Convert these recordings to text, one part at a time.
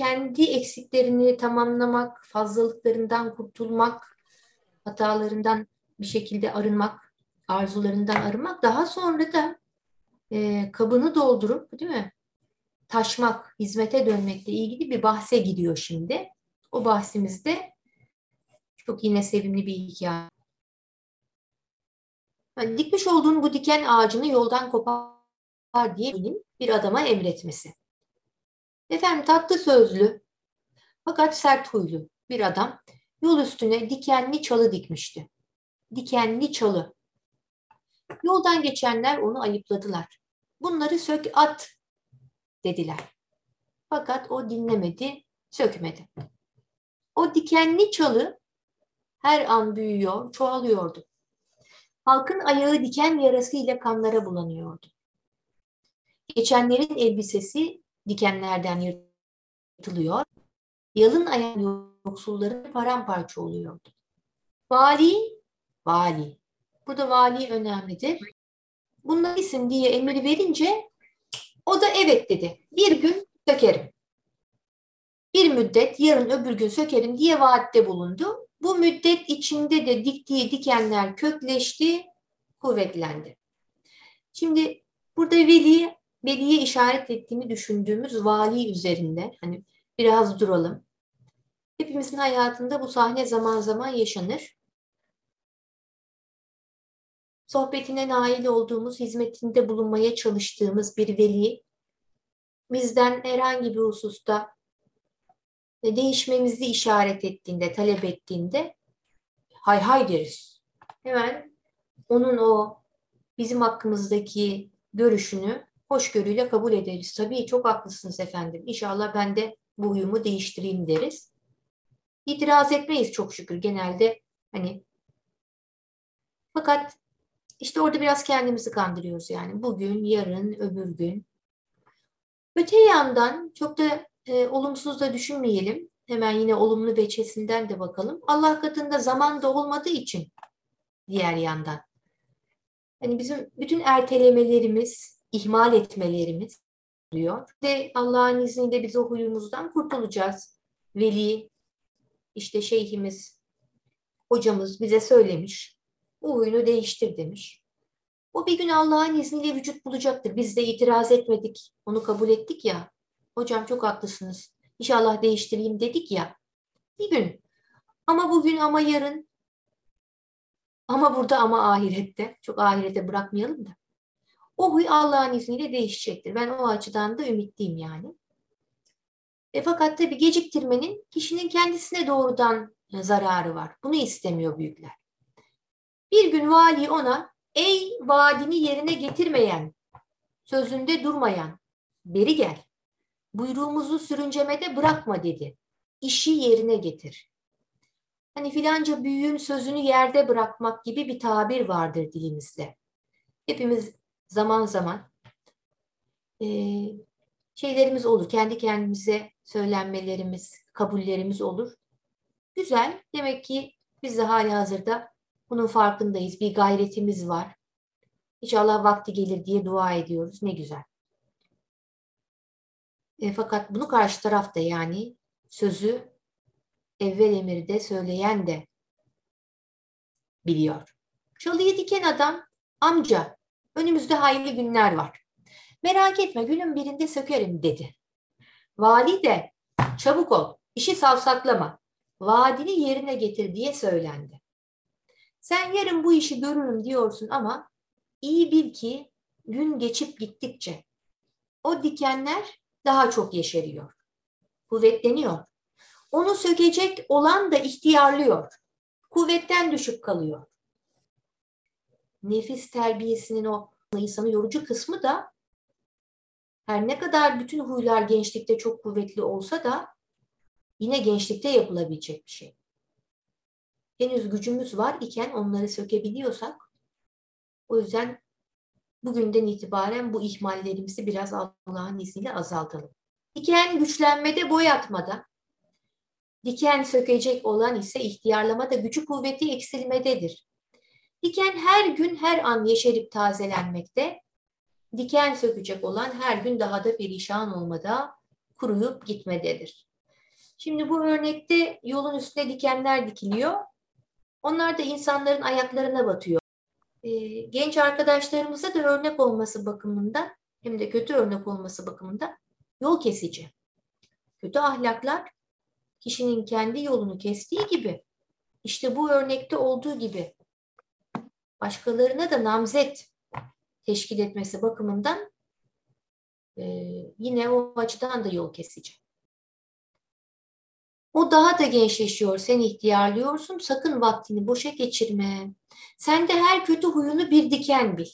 kendi eksiklerini tamamlamak, fazlalıklarından kurtulmak, hatalarından bir şekilde arınmak, arzularından arınmak. Daha sonra da e, kabını doldurup değil mi? Taşmak, hizmete dönmekle ilgili bir bahse gidiyor şimdi. O bahsimizde çok yine sevimli bir hikaye. Yani dikmiş olduğun bu diken ağacını yoldan kopar diye bir adama emretmesi. Efendim tatlı sözlü fakat sert huylu bir adam yol üstüne dikenli çalı dikmişti. Dikenli çalı. Yoldan geçenler onu ayıpladılar. Bunları sök at dediler. Fakat o dinlemedi, sökmedi. O dikenli çalı her an büyüyor, çoğalıyordu. Halkın ayağı diken yarası ile kanlara bulanıyordu. Geçenlerin elbisesi dikenlerden yırtılıyor. Yalın ayan yoksulların paramparça oluyordu. Vali, vali. Burada vali önemlidir. Bunlar isim diye emri verince o da evet dedi. Bir gün sökerim. Bir müddet yarın öbür gün sökerim diye vaatte bulundu. Bu müddet içinde de diktiği dikenler kökleşti, kuvvetlendi. Şimdi burada veli, veliye işaret ettiğini düşündüğümüz vali üzerinde hani biraz duralım. Hepimizin hayatında bu sahne zaman zaman yaşanır. Sohbetine nail olduğumuz, hizmetinde bulunmaya çalıştığımız bir veli bizden herhangi bir hususta değişmemizi işaret ettiğinde, talep ettiğinde hay hay deriz. Hemen onun o bizim hakkımızdaki görüşünü hoşgörüyle kabul ederiz. Tabii çok haklısınız efendim. İnşallah ben de bu huyumu değiştireyim deriz. İtiraz etmeyiz çok şükür genelde hani fakat işte orada biraz kendimizi kandırıyoruz yani. Bugün, yarın, öbür gün. Öte yandan çok da e, olumsuz da düşünmeyelim. Hemen yine olumlu veçesinden de bakalım. Allah katında zaman da olmadığı için diğer yandan. Hani bizim bütün ertelemelerimiz, ihmal etmelerimiz oluyor. Ve Allah'ın izniyle biz o huyumuzdan kurtulacağız. Veli, işte şeyhimiz, hocamız bize söylemiş. Bu huyunu değiştir demiş. O bir gün Allah'ın izniyle vücut bulacaktır. Biz de itiraz etmedik. Onu kabul ettik ya. Hocam çok haklısınız. İnşallah değiştireyim dedik ya. Bir gün. Ama bugün ama yarın. Ama burada ama ahirette. Çok ahirete bırakmayalım da. O huy Allah'ın izniyle değişecektir. Ben o açıdan da ümitliyim yani. E fakat tabii geciktirmenin kişinin kendisine doğrudan zararı var. Bunu istemiyor büyükler. Bir gün vali ona ey vaadini yerine getirmeyen, sözünde durmayan, beri gel. Buyruğumuzu sürüncemede bırakma dedi. İşi yerine getir. Hani filanca büyüğün sözünü yerde bırakmak gibi bir tabir vardır dilimizde. Hepimiz zaman zaman e, şeylerimiz olur. Kendi kendimize söylenmelerimiz, kabullerimiz olur. Güzel. Demek ki biz de hali hazırda bunun farkındayız. Bir gayretimiz var. İnşallah vakti gelir diye dua ediyoruz. Ne güzel. E, fakat bunu karşı tarafta yani sözü evvel emirde söyleyen de biliyor. Çalıyı diken adam amca önümüzde hayırlı günler var. Merak etme günün birinde sökerim dedi. Vali de çabuk ol işi savsaklama vaadini yerine getir diye söylendi. Sen yarın bu işi görürüm diyorsun ama iyi bil ki gün geçip gittikçe o dikenler daha çok yeşeriyor. Kuvvetleniyor. Onu sökecek olan da ihtiyarlıyor. Kuvvetten düşüp kalıyor. Nefis terbiyesinin o insanı yorucu kısmı da her ne kadar bütün huylar gençlikte çok kuvvetli olsa da yine gençlikte yapılabilecek bir şey. Henüz gücümüz var iken onları sökebiliyorsak o yüzden bugünden itibaren bu ihmallerimizi biraz Allah'ın izniyle azaltalım. Diken güçlenmede boy atmada, diken sökecek olan ise ihtiyarlamada gücü kuvveti eksilmededir. Diken her gün her an yeşerip tazelenmekte, diken sökecek olan her gün daha da perişan olmada, kuruyup gitmededir. Şimdi bu örnekte yolun üstüne dikenler dikiliyor. Onlar da insanların ayaklarına batıyor. E, genç arkadaşlarımıza da örnek olması bakımından hem de kötü örnek olması bakımından yol kesici. Kötü ahlaklar kişinin kendi yolunu kestiği gibi işte bu örnekte olduğu gibi başkalarına da namzet teşkil etmesi bakımından e, yine o açıdan da yol kesici. O daha da gençleşiyor, sen ihtiyarlıyorsun, sakın vaktini boşa geçirme. Sen de her kötü huyunu bir diken bil.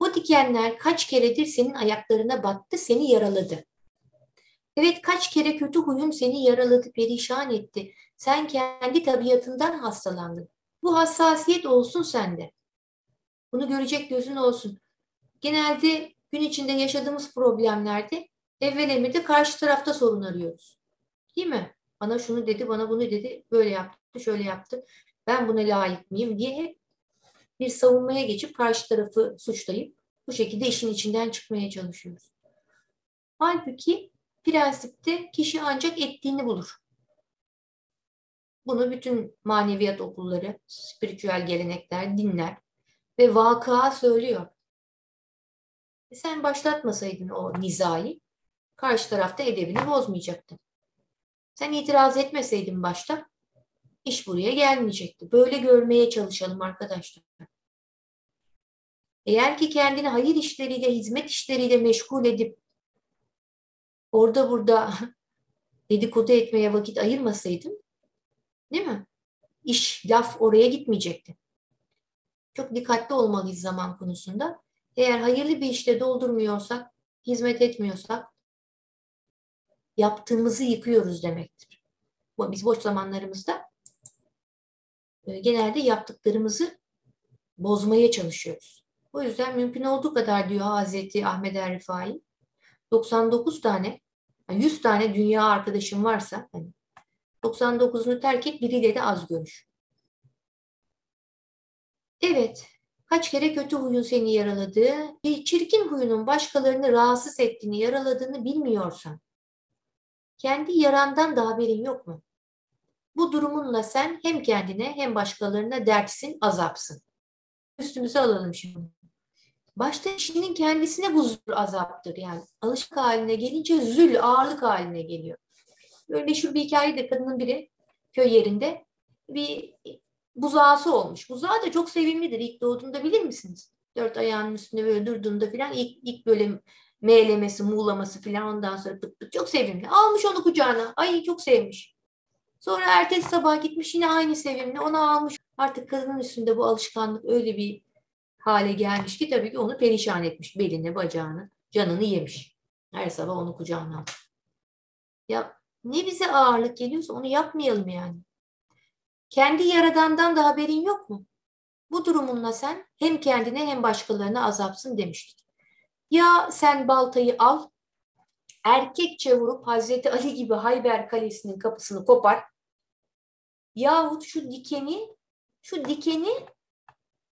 Bu dikenler kaç keredir senin ayaklarına battı, seni yaraladı. Evet kaç kere kötü huyun seni yaraladı, perişan etti. Sen kendi tabiatından hastalandın. Bu hassasiyet olsun sende. Bunu görecek gözün olsun. Genelde gün içinde yaşadığımız problemlerde evvel de karşı tarafta sorun arıyoruz. Değil mi? Bana şunu dedi, bana bunu dedi, böyle yaptı, şöyle yaptı. Ben buna layık mıyım diye bir savunmaya geçip karşı tarafı suçlayıp bu şekilde işin içinden çıkmaya çalışıyoruz. Halbuki prensipte kişi ancak ettiğini bulur. Bunu bütün maneviyat okulları, spiritüel gelenekler, dinler ve vakıa söylüyor. E sen başlatmasaydın o nizayı, karşı tarafta edebini bozmayacaktı. Sen itiraz etmeseydin başta, iş buraya gelmeyecekti. Böyle görmeye çalışalım arkadaşlar. Eğer ki kendini hayır işleriyle, hizmet işleriyle meşgul edip orada burada dedikodu etmeye vakit ayırmasaydın, değil mi? İş, laf oraya gitmeyecekti. Çok dikkatli olmalıyız zaman konusunda. Eğer hayırlı bir işte doldurmuyorsak, hizmet etmiyorsak yaptığımızı yıkıyoruz demektir. Biz boş zamanlarımızda e, genelde yaptıklarımızı bozmaya çalışıyoruz. O yüzden mümkün olduğu kadar diyor Hazreti Ahmet Er Rifai 99 tane 100 tane dünya arkadaşım varsa 99'unu hani terk et biriyle de az görüş. Evet, kaç kere kötü huyun seni yaraladığı, bir çirkin huyunun başkalarını rahatsız ettiğini, yaraladığını bilmiyorsan, kendi yarandan da haberin yok mu? Bu durumunla sen hem kendine hem başkalarına dertsin, azapsın. Üstümüze alalım şimdi. Başta kişinin kendisine bu zul azaptır. Yani alışık haline gelince zül ağırlık haline geliyor. Böyle meşhur bir hikaye de kadının biri köy yerinde bir buzağısı olmuş. Buzağı da çok sevimlidir. İlk doğduğunda bilir misiniz? Dört ayağının üstünde böyle durduğunda filan ilk, ilk böyle meylemesi, muğlaması filan ondan sonra pıt pıt çok sevimli. Almış onu kucağına. Ay çok sevmiş. Sonra ertesi sabah gitmiş yine aynı sevimli. Onu almış. Artık kadının üstünde bu alışkanlık öyle bir hale gelmiş ki tabii ki onu perişan etmiş. Belini, bacağını, canını yemiş. Her sabah onu kucağına almış. Ya ne bize ağırlık geliyorsa onu yapmayalım yani. Kendi yaradandan da haberin yok mu? Bu durumunla sen hem kendine hem başkalarına azapsın demiştik. Ya sen baltayı al, erkekçe vurup Hazreti Ali gibi Hayber Kalesi'nin kapısını kopar. Yahut şu dikeni, şu dikeni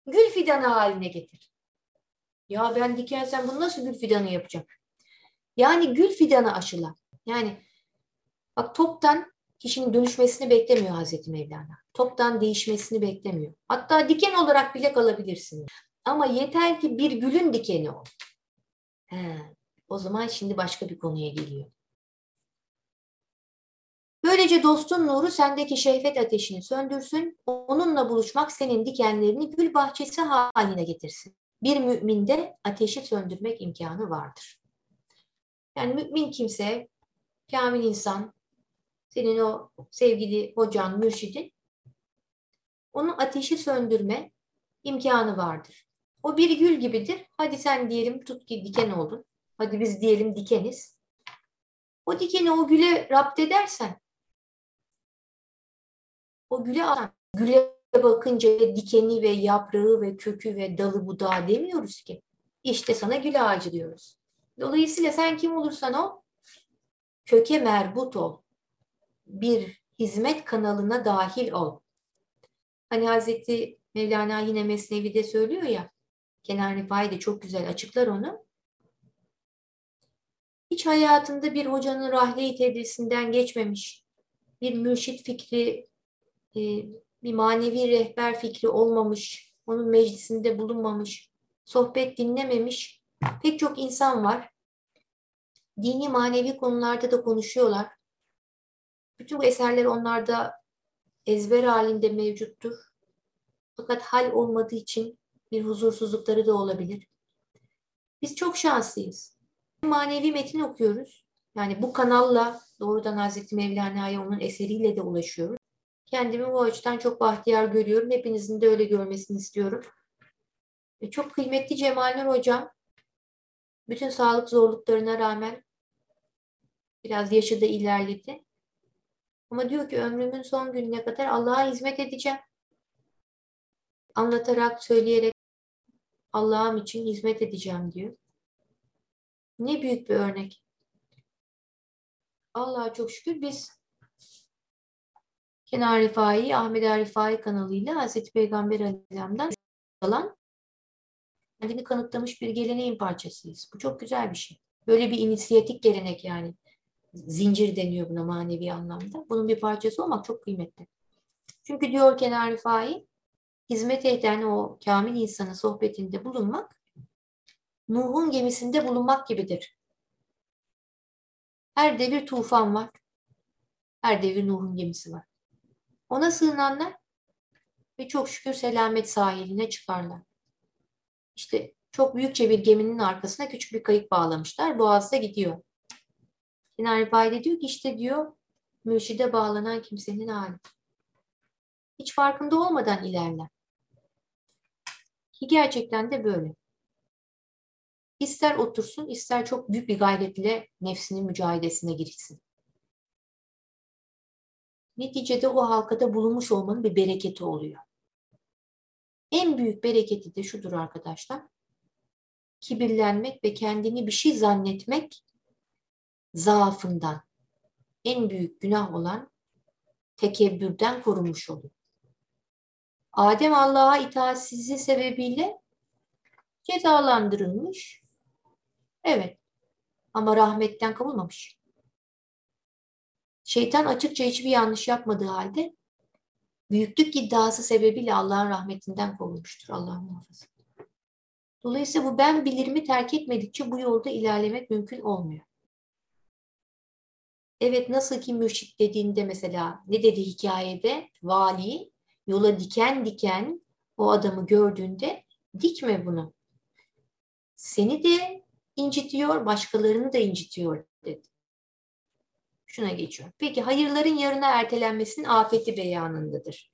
gül fidanı haline getir. Ya ben dikensem bunu nasıl gül fidanı yapacağım? Yani gül fidanı aşıla. Yani bak toptan kişinin dönüşmesini beklemiyor Hazreti Mevlana. Toptan değişmesini beklemiyor. Hatta diken olarak bile kalabilirsin. Ama yeter ki bir gülün dikeni ol. He, o zaman şimdi başka bir konuya geliyor. Böylece dostun nuru sendeki şehvet ateşini söndürsün, onunla buluşmak senin dikenlerini gül bahçesi haline getirsin. Bir müminde ateşi söndürmek imkanı vardır. Yani mümin kimse, kamil insan, senin o sevgili hocan, mürşidin, onun ateşi söndürme imkanı vardır. O bir gül gibidir. Hadi sen diyelim tut ki diken oldun. Hadi biz diyelim dikeniz. O dikeni o güle rapt edersen o güle güle bakınca dikeni ve yaprağı ve kökü ve dalı budağı demiyoruz ki. İşte sana gül ağacı diyoruz. Dolayısıyla sen kim olursan ol, köke merbut ol. Bir hizmet kanalına dahil ol. Hani Hazreti Mevlana yine Mesnevi'de söylüyor ya, Kenan Rifai de çok güzel açıklar onu. hiç hayatında bir hocanın rahle-i tedrisinden geçmemiş, bir mürşit fikri, e, bir manevi rehber fikri olmamış, onun meclisinde bulunmamış, sohbet dinlememiş pek çok insan var. Dini manevi konularda da konuşuyorlar. Bütün bu eserler onlarda ezber halinde mevcuttur. Fakat hal olmadığı için bir huzursuzlukları da olabilir. Biz çok şanslıyız. Manevi metin okuyoruz. Yani bu kanalla doğrudan Hazreti Mevlana'ya onun eseriyle de ulaşıyoruz. Kendimi bu açıdan çok bahtiyar görüyorum. Hepinizin de öyle görmesini istiyorum. Ve çok kıymetli Cemal Nur Hocam bütün sağlık zorluklarına rağmen biraz yaşı da ilerledi. Ama diyor ki ömrümün son gününe kadar Allah'a hizmet edeceğim. Anlatarak, söyleyerek Allah'ım için hizmet edeceğim diyor. Ne büyük bir örnek. Allah'a çok şükür biz Kenar Rifai, Ahmet Rifai kanalıyla Hazreti Peygamber Aleyhisselam'dan alan kendini kanıtlamış bir geleneğin parçasıyız. Bu çok güzel bir şey. Böyle bir inisiyatik gelenek yani. Zincir deniyor buna manevi anlamda. Bunun bir parçası olmak çok kıymetli. Çünkü diyor Kenar Rifai, hizmet eden o kamil insanın sohbetinde bulunmak, Nuh'un gemisinde bulunmak gibidir. Her devir tufan var. Her devir Nuh'un gemisi var. Ona sığınanlar ve çok şükür selamet sahiline çıkarlar. İşte çok büyükçe bir geminin arkasına küçük bir kayık bağlamışlar. Boğazda gidiyor. Kenar Bayde diyor ki işte diyor mürşide bağlanan kimsenin hali. Hiç farkında olmadan ilerler. Ki gerçekten de böyle. İster otursun, ister çok büyük bir gayretle nefsinin mücadelesine girişsin. Neticede o halkada bulunmuş olmanın bir bereketi oluyor. En büyük bereketi de şudur arkadaşlar. Kibirlenmek ve kendini bir şey zannetmek zaafından en büyük günah olan tekebbürden korunmuş olur. Adem Allah'a itaatsizliği sebebiyle cezalandırılmış. Evet. Ama rahmetten kovulmamış. Şeytan açıkça hiçbir yanlış yapmadığı halde büyüklük iddiası sebebiyle Allah'ın rahmetinden kovulmuştur. Allah muhafaza. Dolayısıyla bu ben bilirimi terk etmedikçe bu yolda ilerlemek mümkün olmuyor. Evet nasıl ki mürşit dediğinde mesela ne dedi hikayede? Vali yola diken diken o adamı gördüğünde dikme bunu. Seni de incitiyor, başkalarını da incitiyor dedi. Şuna geçiyor. Peki hayırların yarına ertelenmesinin afeti beyanındadır.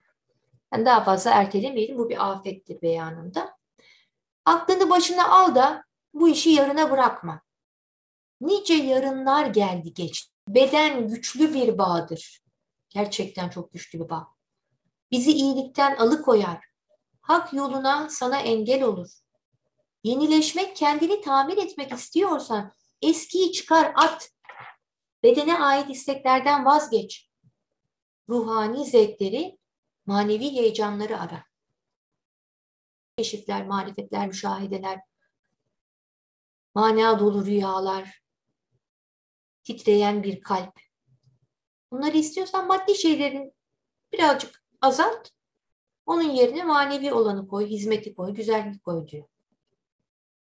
Yani daha fazla ertelemeyelim. Bu bir afettir beyanında. Aklını başına al da bu işi yarına bırakma. Nice yarınlar geldi geçti. Beden güçlü bir bağdır. Gerçekten çok güçlü bir bağ. Bizi iyilikten alıkoyar. Hak yoluna sana engel olur. Yenileşmek, kendini tamir etmek istiyorsan eskiyi çıkar at. Bedene ait isteklerden vazgeç. Ruhani zevkleri, manevi heyecanları ara. Keşifler, marifetler, müşahedeler, mana dolu rüyalar, titreyen bir kalp. Bunları istiyorsan maddi şeylerin birazcık azalt. Onun yerine manevi olanı koy, hizmeti koy, güzellik koy diyor.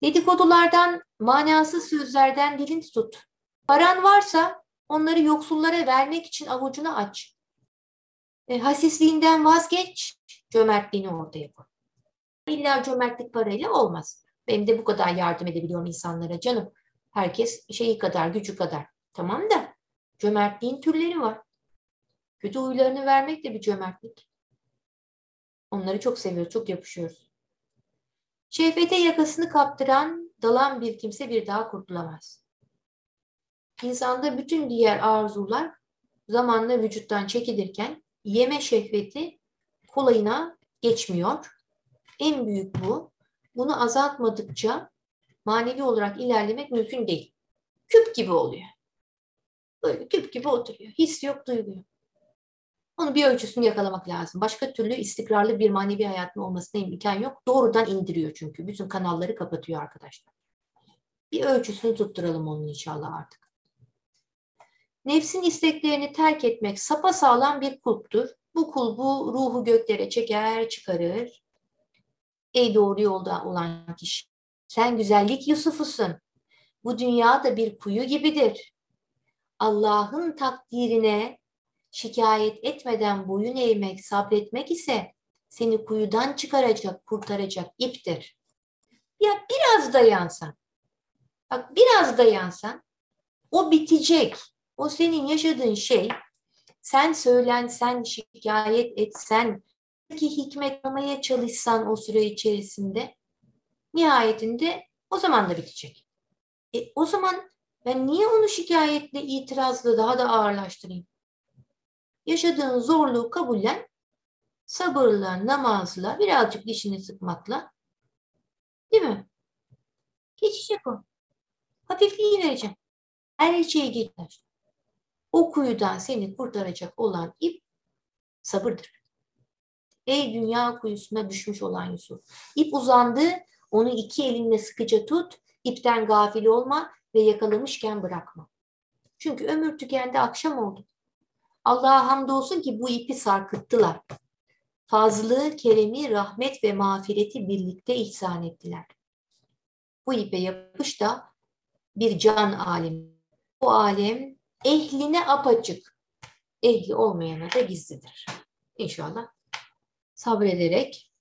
Dedikodulardan, manasız sözlerden dilin tut. Paran varsa onları yoksullara vermek için avucunu aç. E, hasisliğinden vazgeç, cömertliğini ortaya koy. İlla cömertlik parayla olmaz. Benim de bu kadar yardım edebiliyorum insanlara canım. Herkes şeyi kadar, gücü kadar. Tamam da cömertliğin türleri var. Kötü huylarını vermek de bir cömertlik. Onları çok seviyoruz, çok yapışıyoruz. Şehvete yakasını kaptıran, dalan bir kimse bir daha kurtulamaz. İnsanda bütün diğer arzular zamanla vücuttan çekilirken yeme şehveti kolayına geçmiyor. En büyük bu. Bunu azaltmadıkça manevi olarak ilerlemek mümkün değil. Küp gibi oluyor. Böyle küp gibi oturuyor. His yok, duygu yok. Onun bir ölçüsünü yakalamak lazım. Başka türlü istikrarlı bir manevi hayatın olmasına imkan yok. Doğrudan indiriyor çünkü. Bütün kanalları kapatıyor arkadaşlar. Bir ölçüsünü tutturalım onun inşallah artık. Nefsin isteklerini terk etmek sapasağlam bir kulptur. Bu kul bu ruhu göklere çeker çıkarır. Ey doğru yolda olan kişi. Sen güzellik Yusuf'usun. Bu dünya da bir kuyu gibidir. Allah'ın takdirine şikayet etmeden boyun eğmek, sabretmek ise seni kuyudan çıkaracak, kurtaracak iptir. Ya biraz dayansan, bak biraz dayansan o bitecek. O senin yaşadığın şey sen söylensen, şikayet etsen, ki hikmet almaya çalışsan o süre içerisinde nihayetinde o zaman da bitecek. E, o zaman ben niye onu şikayetle, itirazla daha da ağırlaştırayım? Yaşadığın zorluğu kabullen, sabırla, namazla, birazcık dişini sıkmakla değil mi? Geçecek o. Hafifliği vereceğim. Her şeye geçer. O kuyudan seni kurtaracak olan ip sabırdır. Ey dünya kuyusuna düşmüş olan Yusuf. İp uzandı, onu iki elinle sıkıca tut, ipten gafil olma ve yakalamışken bırakma. Çünkü ömür tükendi, akşam oldu. Allah'a hamdolsun ki bu ipi sarkıttılar. Fazlı, keremi, rahmet ve mağfireti birlikte ihsan ettiler. Bu ipe yapış da bir can alemi. Bu alem ehline apaçık, ehli olmayana da gizlidir. İnşallah sabrederek,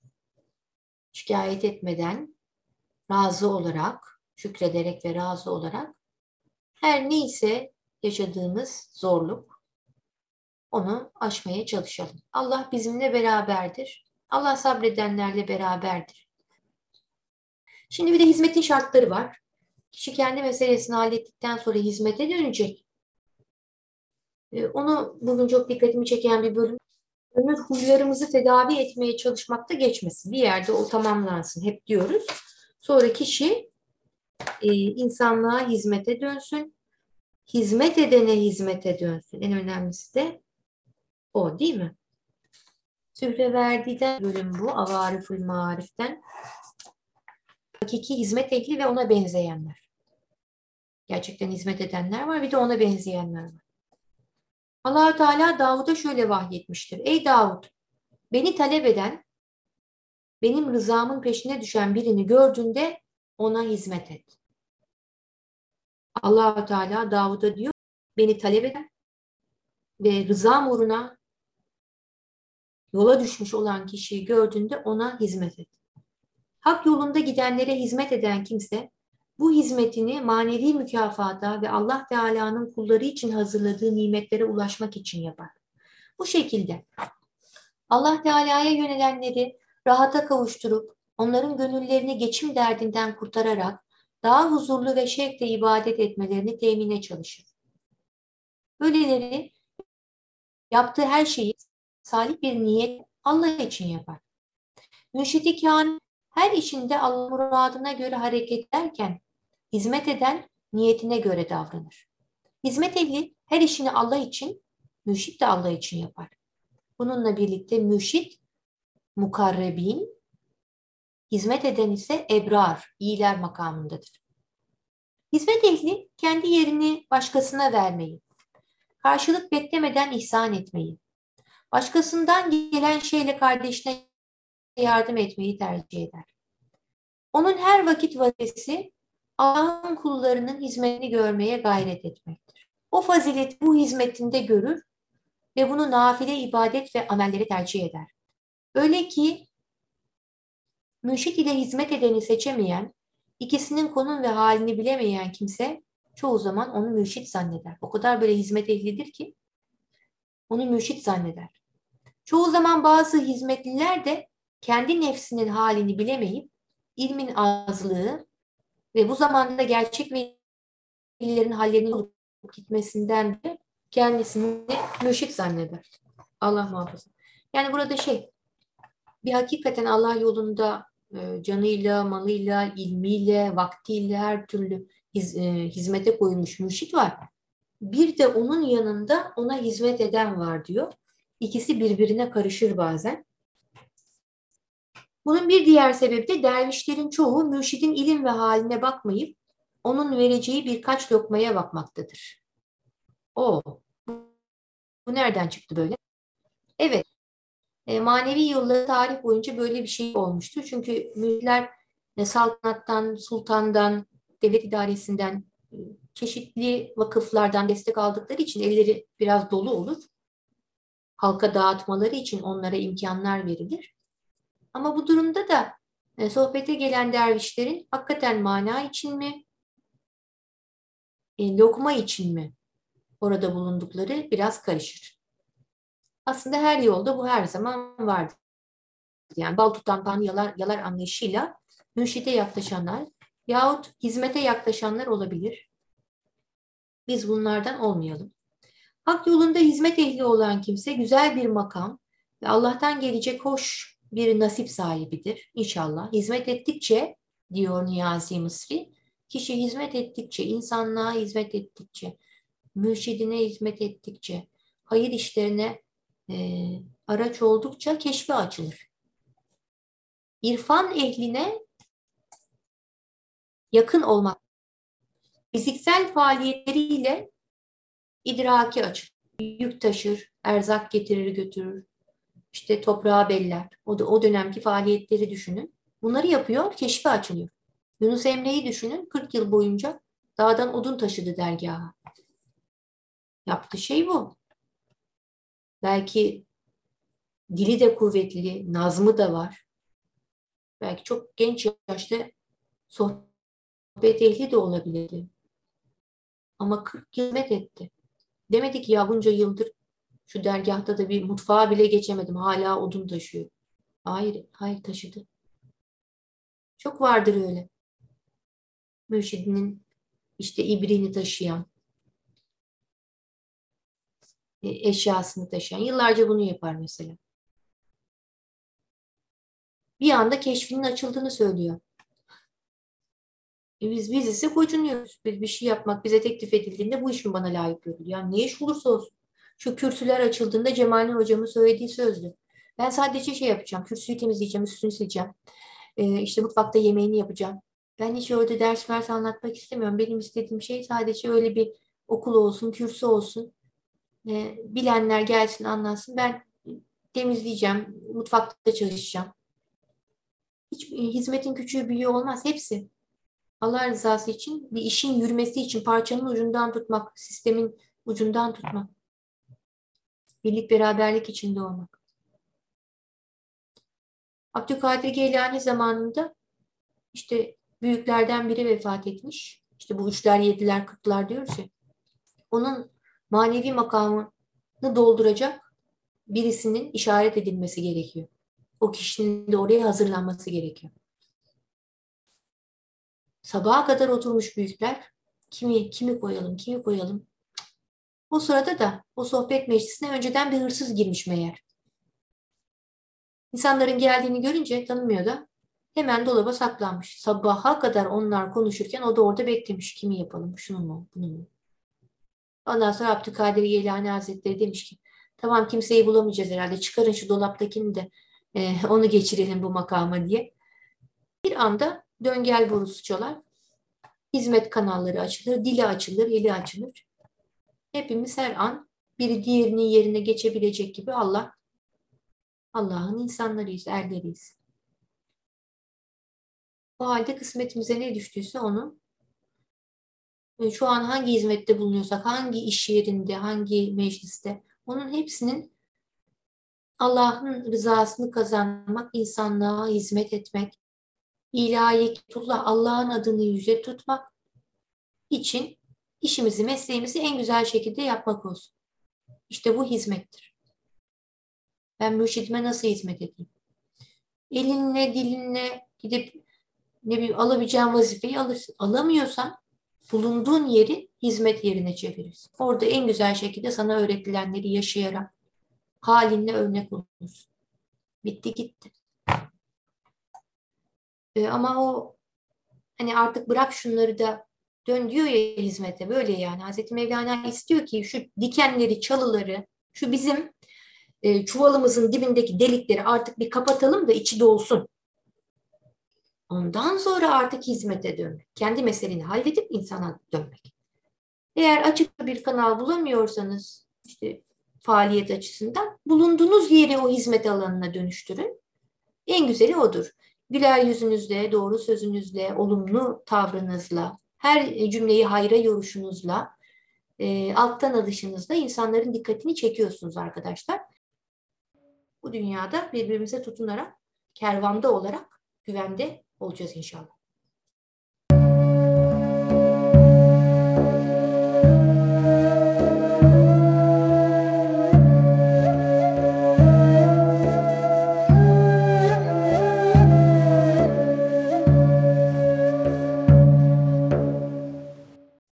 şikayet etmeden, razı olarak, şükrederek ve razı olarak her neyse yaşadığımız zorluk onu aşmaya çalışalım. Allah bizimle beraberdir. Allah sabredenlerle beraberdir. Şimdi bir de hizmetin şartları var. Kişi kendi meselesini hallettikten sonra hizmete dönecek. Ee, onu bugün çok dikkatimi çeken bir bölüm. Ömür huylarımızı tedavi etmeye çalışmakta geçmesin. Bir yerde o tamamlansın hep diyoruz. Sonra kişi e, insanlığa hizmete dönsün. Hizmet edene hizmete dönsün. En önemlisi de o değil mi? Sühre verdiğinden bölüm bu. Avarifül mariften. Hakiki hizmet ehli ve ona benzeyenler. Gerçekten hizmet edenler var. Bir de ona benzeyenler var allah Teala Davud'a şöyle vahyetmiştir. Ey Davud, beni talep eden, benim rızamın peşine düşen birini gördüğünde ona hizmet et. allah Teala Davud'a diyor, beni talep eden ve rızam uğruna yola düşmüş olan kişiyi gördüğünde ona hizmet et. Hak yolunda gidenlere hizmet eden kimse bu hizmetini manevi mükafata ve Allah Teala'nın kulları için hazırladığı nimetlere ulaşmak için yapar. Bu şekilde Allah Teala'ya yönelenleri rahata kavuşturup onların gönüllerini geçim derdinden kurtararak daha huzurlu ve şevkle ibadet etmelerini temine çalışır. Böyleleri yaptığı her şeyi salih bir niyet Allah için yapar. Mürşidi her işinde Allah muradına göre hareket ederken hizmet eden niyetine göre davranır. Hizmet ehli her işini Allah için, mürşit de Allah için yapar. Bununla birlikte mürşit, mukarrebin, hizmet eden ise ebrar, iyiler makamındadır. Hizmet ehli kendi yerini başkasına vermeyi, karşılık beklemeden ihsan etmeyi, başkasından gelen şeyle kardeşine yardım etmeyi tercih eder. Onun her vakit vazifesi Allah'ın kullarının hizmetini görmeye gayret etmektir. O fazilet bu hizmetinde görür ve bunu nafile ibadet ve amelleri tercih eder. Öyle ki mürşit ile hizmet edeni seçemeyen, ikisinin konum ve halini bilemeyen kimse çoğu zaman onu mürşit zanneder. O kadar böyle hizmet ehlidir ki onu mürşit zanneder. Çoğu zaman bazı hizmetliler de kendi nefsinin halini bilemeyip ilmin azlığı ve bu zamanda gerçek velilerin hallerinin olup gitmesinden de kendisini mürşit zanneder. Allah muhafaza. Yani burada şey, bir hakikaten Allah yolunda canıyla, malıyla, ilmiyle, vaktiyle her türlü hiz, e, hizmete koyulmuş mürşit var. Bir de onun yanında ona hizmet eden var diyor. İkisi birbirine karışır bazen. Bunun bir diğer sebebi de dervişlerin çoğu mürşidin ilim ve haline bakmayıp onun vereceği birkaç lokmaya bakmaktadır. O. Bu nereden çıktı böyle? Evet. E, manevi yolları tarih boyunca böyle bir şey olmuştu. Çünkü müritler e, saltanattan, sultandan, devlet idaresinden, e, çeşitli vakıflardan destek aldıkları için elleri biraz dolu olur. Halka dağıtmaları için onlara imkanlar verilir. Ama bu durumda da e, sohbete gelen dervişlerin hakikaten mana için mi, e, lokma için mi orada bulundukları biraz karışır. Aslında her yolda bu her zaman vardır. Yani bal tutan pan yalar, yalar anlayışıyla mürşide yaklaşanlar yahut hizmete yaklaşanlar olabilir. Biz bunlardan olmayalım. Hak yolunda hizmet ehli olan kimse güzel bir makam ve Allah'tan gelecek hoş bir nasip sahibidir inşallah. Hizmet ettikçe diyor Niyazi Mısri, kişi hizmet ettikçe, insanlığa hizmet ettikçe, mürşidine hizmet ettikçe, hayır işlerine e, araç oldukça keşfe açılır. İrfan ehline yakın olmak, fiziksel faaliyetleriyle idraki açılır. Yük taşır, erzak getirir götürür, işte toprağa beller. O, da, o dönemki faaliyetleri düşünün. Bunları yapıyor, keşfe açılıyor. Yunus Emre'yi düşünün, 40 yıl boyunca dağdan odun taşıdı dergaha. Yaptığı şey bu. Belki dili de kuvvetli, nazmı da var. Belki çok genç yaşta sohbet ehli de olabilirdi. Ama 40 yıl hizmet etti. Demedi ki ya bunca yıldır şu dergahta da bir mutfağa bile geçemedim. Hala odun taşıyor. Hayır, hayır taşıdı. Çok vardır öyle. Mürşidinin işte ibrini taşıyan, eşyasını taşıyan. Yıllarca bunu yapar mesela. Bir anda keşfinin açıldığını söylüyor. E biz, biz ise gocunuyoruz. Bir, bir şey yapmak bize teklif edildiğinde bu iş mi bana layık görülüyor? Yani ne iş olursa olsun. Şu kürsüler açıldığında Cemal'in hocamın söylediği sözdü. Ben sadece şey yapacağım. Kürsüyü temizleyeceğim, üstünü sileceğim. Ee, işte mutfakta yemeğini yapacağım. Ben hiç orada ders vers anlatmak istemiyorum. Benim istediğim şey sadece öyle bir okul olsun, kürsü olsun. Ee, bilenler gelsin, anlatsın. Ben temizleyeceğim, mutfakta çalışacağım. Hiç hizmetin küçüğü büyüğü olmaz. Hepsi. Allah rızası için bir işin yürümesi için parçanın ucundan tutmak, sistemin ucundan tutmak. Birlik beraberlik içinde olmak. Abdülkadir Geylani zamanında işte büyüklerden biri vefat etmiş. İşte bu üçler, yediler, kırklar diyoruz ya. Onun manevi makamını dolduracak birisinin işaret edilmesi gerekiyor. O kişinin de oraya hazırlanması gerekiyor. Sabaha kadar oturmuş büyükler. Kimi, kimi koyalım, kimi koyalım. O sırada da o sohbet meclisine önceden bir hırsız girmiş meğer. İnsanların geldiğini görünce tanımıyor da hemen dolaba saklanmış. Sabaha kadar onlar konuşurken o da orada beklemiş. Kimi yapalım? Şunu mu? Bunu mu? Ondan sonra Abdülkadir Yeylani Hazretleri demiş ki tamam kimseyi bulamayacağız herhalde. Çıkarın şu dolaptakini de e, onu geçirelim bu makama diye. Bir anda döngel borusu çalar. Hizmet kanalları açılır, dili açılır, eli açılır. Hepimiz her an biri diğerinin yerine geçebilecek gibi Allah Allah'ın insanlarıyız, erleriyiz. O halde kısmetimize ne düştüyse onu e, şu an hangi hizmette bulunuyorsak, hangi iş yerinde, hangi mecliste onun hepsinin Allah'ın rızasını kazanmak, insanlığa hizmet etmek, ilahi Allah'ın adını yüce tutmak için işimizi, mesleğimizi en güzel şekilde yapmak olsun. İşte bu hizmettir. Ben mürşidime nasıl hizmet edeyim? Elinle, dilinle gidip ne bileyim alabileceğin vazifeyi alırsın. Alamıyorsan bulunduğun yeri hizmet yerine çevirirsin. Orada en güzel şekilde sana öğretilenleri yaşayarak halinle örnek olursun. Bitti gitti. Ee, ama o hani artık bırak şunları da dön diyor ya hizmete böyle yani. Hazreti Mevlana istiyor ki şu dikenleri, çalıları, şu bizim e, çuvalımızın dibindeki delikleri artık bir kapatalım da içi dolsun. Ondan sonra artık hizmete dönmek. Kendi meseleni halledip insana dönmek. Eğer açık bir kanal bulamıyorsanız işte faaliyet açısından bulunduğunuz yeri o hizmet alanına dönüştürün. En güzeli odur. Güler yüzünüzle, doğru sözünüzle, olumlu tavrınızla, her cümleyi hayra yoruşunuzla, e, alttan alışınızla insanların dikkatini çekiyorsunuz arkadaşlar. Bu dünyada birbirimize tutunarak, kervanda olarak güvende 我觉得挺需要的。